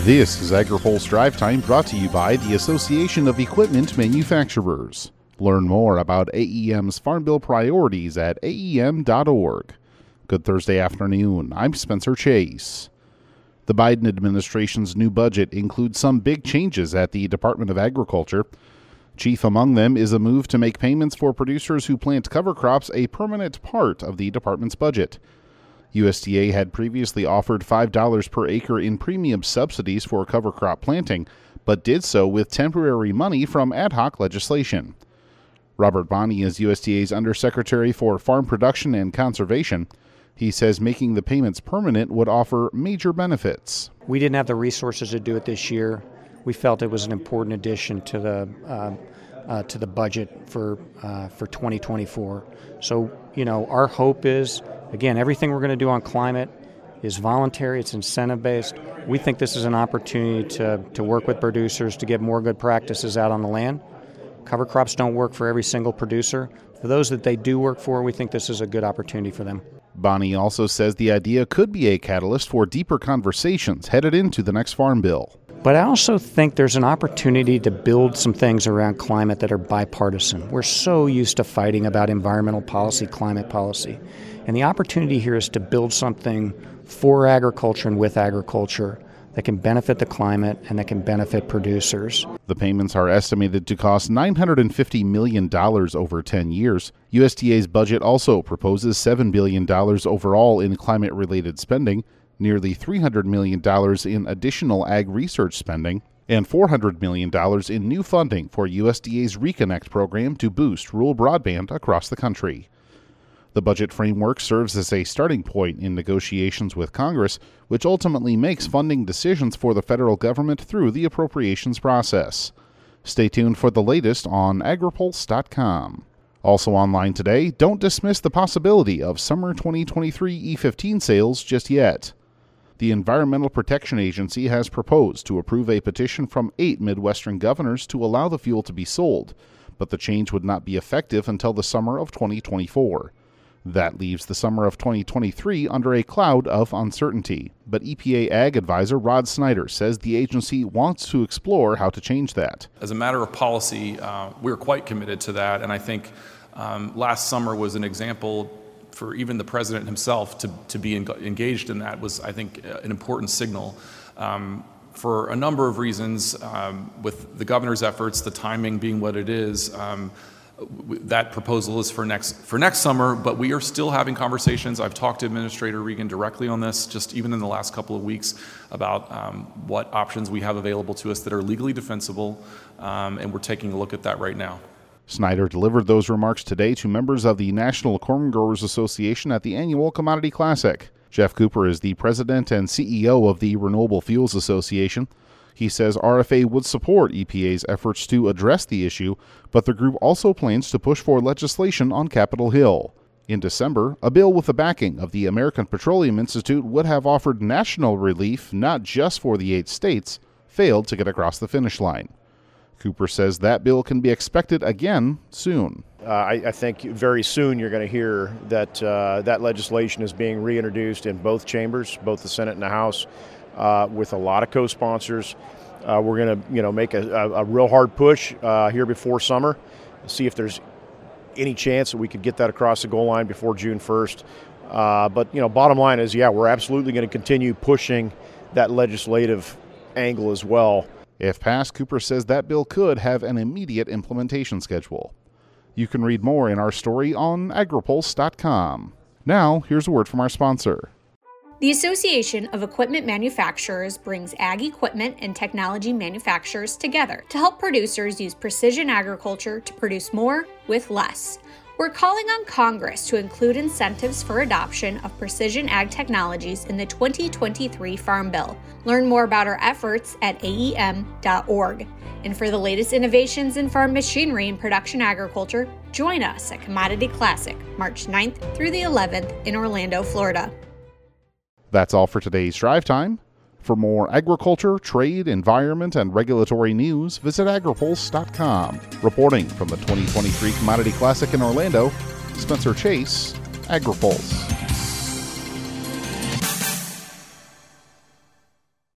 This is AgriPulse Drive Time brought to you by the Association of Equipment Manufacturers. Learn more about AEM's Farm Bill priorities at aem.org. Good Thursday afternoon. I'm Spencer Chase. The Biden administration's new budget includes some big changes at the Department of Agriculture. Chief among them is a move to make payments for producers who plant cover crops a permanent part of the department's budget. USDA had previously offered $5 per acre in premium subsidies for cover crop planting, but did so with temporary money from ad hoc legislation. Robert Bonnie is USDA's Undersecretary for Farm Production and Conservation. He says making the payments permanent would offer major benefits. We didn't have the resources to do it this year. We felt it was an important addition to the uh, uh, to the budget for uh, for 2024. So you know, our hope is again everything we're going to do on climate is voluntary. It's incentive based. We think this is an opportunity to to work with producers to get more good practices out on the land. Cover crops don't work for every single producer. For those that they do work for, we think this is a good opportunity for them. Bonnie also says the idea could be a catalyst for deeper conversations headed into the next farm bill. But I also think there's an opportunity to build some things around climate that are bipartisan. We're so used to fighting about environmental policy, climate policy. And the opportunity here is to build something for agriculture and with agriculture that can benefit the climate and that can benefit producers. The payments are estimated to cost $950 million over 10 years. USDA's budget also proposes $7 billion overall in climate related spending nearly $300 million in additional ag research spending, and $400 million in new funding for USDA's Reconnect program to boost rural broadband across the country. The budget framework serves as a starting point in negotiations with Congress, which ultimately makes funding decisions for the federal government through the appropriations process. Stay tuned for the latest on agripulse.com. Also online today, don't dismiss the possibility of summer 2023 E15 sales just yet the Environmental Protection Agency has proposed to approve a petition from eight Midwestern governors to allow the fuel to be sold, but the change would not be effective until the summer of 2024. That leaves the summer of 2023 under a cloud of uncertainty. But EPA Ag Advisor Rod Snyder says the agency wants to explore how to change that. As a matter of policy, uh, we're quite committed to that, and I think um, last summer was an example for even the president himself to, to be engaged in that was, I think, an important signal. Um, for a number of reasons, um, with the governor's efforts, the timing being what it is, um, that proposal is for next for next summer. But we are still having conversations. I've talked to Administrator Regan directly on this, just even in the last couple of weeks, about um, what options we have available to us that are legally defensible, um, and we're taking a look at that right now. Snyder delivered those remarks today to members of the National Corn Growers Association at the annual Commodity Classic. Geoff Cooper is the president and CEO of the Renewable Fuels Association. He says RFA would support EPA's efforts to address the issue, but the group also plans to push for legislation on Capitol Hill. In December, a bill with the backing of the American Petroleum Institute would have offered national relief not just for the eight states, failed to get across the finish line. Cooper says that bill can be expected again soon. Uh, I, I, think very soon you're going to hear that uh, that legislation is being reintroduced in both chambers, both the Senate and the House, uh, with a lot of co-sponsors. Uh, we're going to, you know, make a, a, a real hard push uh, here before summer, see if there's any chance that we could get that across the goal line before June 1st. Uh, but you know, bottom line is, yeah, we're absolutely going to continue pushing that legislative angle as well. If passed, Cooper says that bill could have an immediate implementation schedule. You can read more in our story on agripulse.com. Now, here's a word from our sponsor. The Association of Equipment Manufacturers brings ag equipment and technology manufacturers together to help producers use precision agriculture to produce more with less. We're calling on Congress to include incentives for adoption of precision ag technologies in the 2023 Farm Bill. Learn more about our efforts at aem.org. And for the latest innovations in farm machinery and production agriculture, join us at Commodity Classic, March 9th through the 11th in Orlando, Florida. That's all for today's drive time. For more agriculture, trade, environment, and regulatory news, visit agripulse.com. Reporting from the 2023 Commodity Classic in Orlando, Spencer Chase, AgriPulse.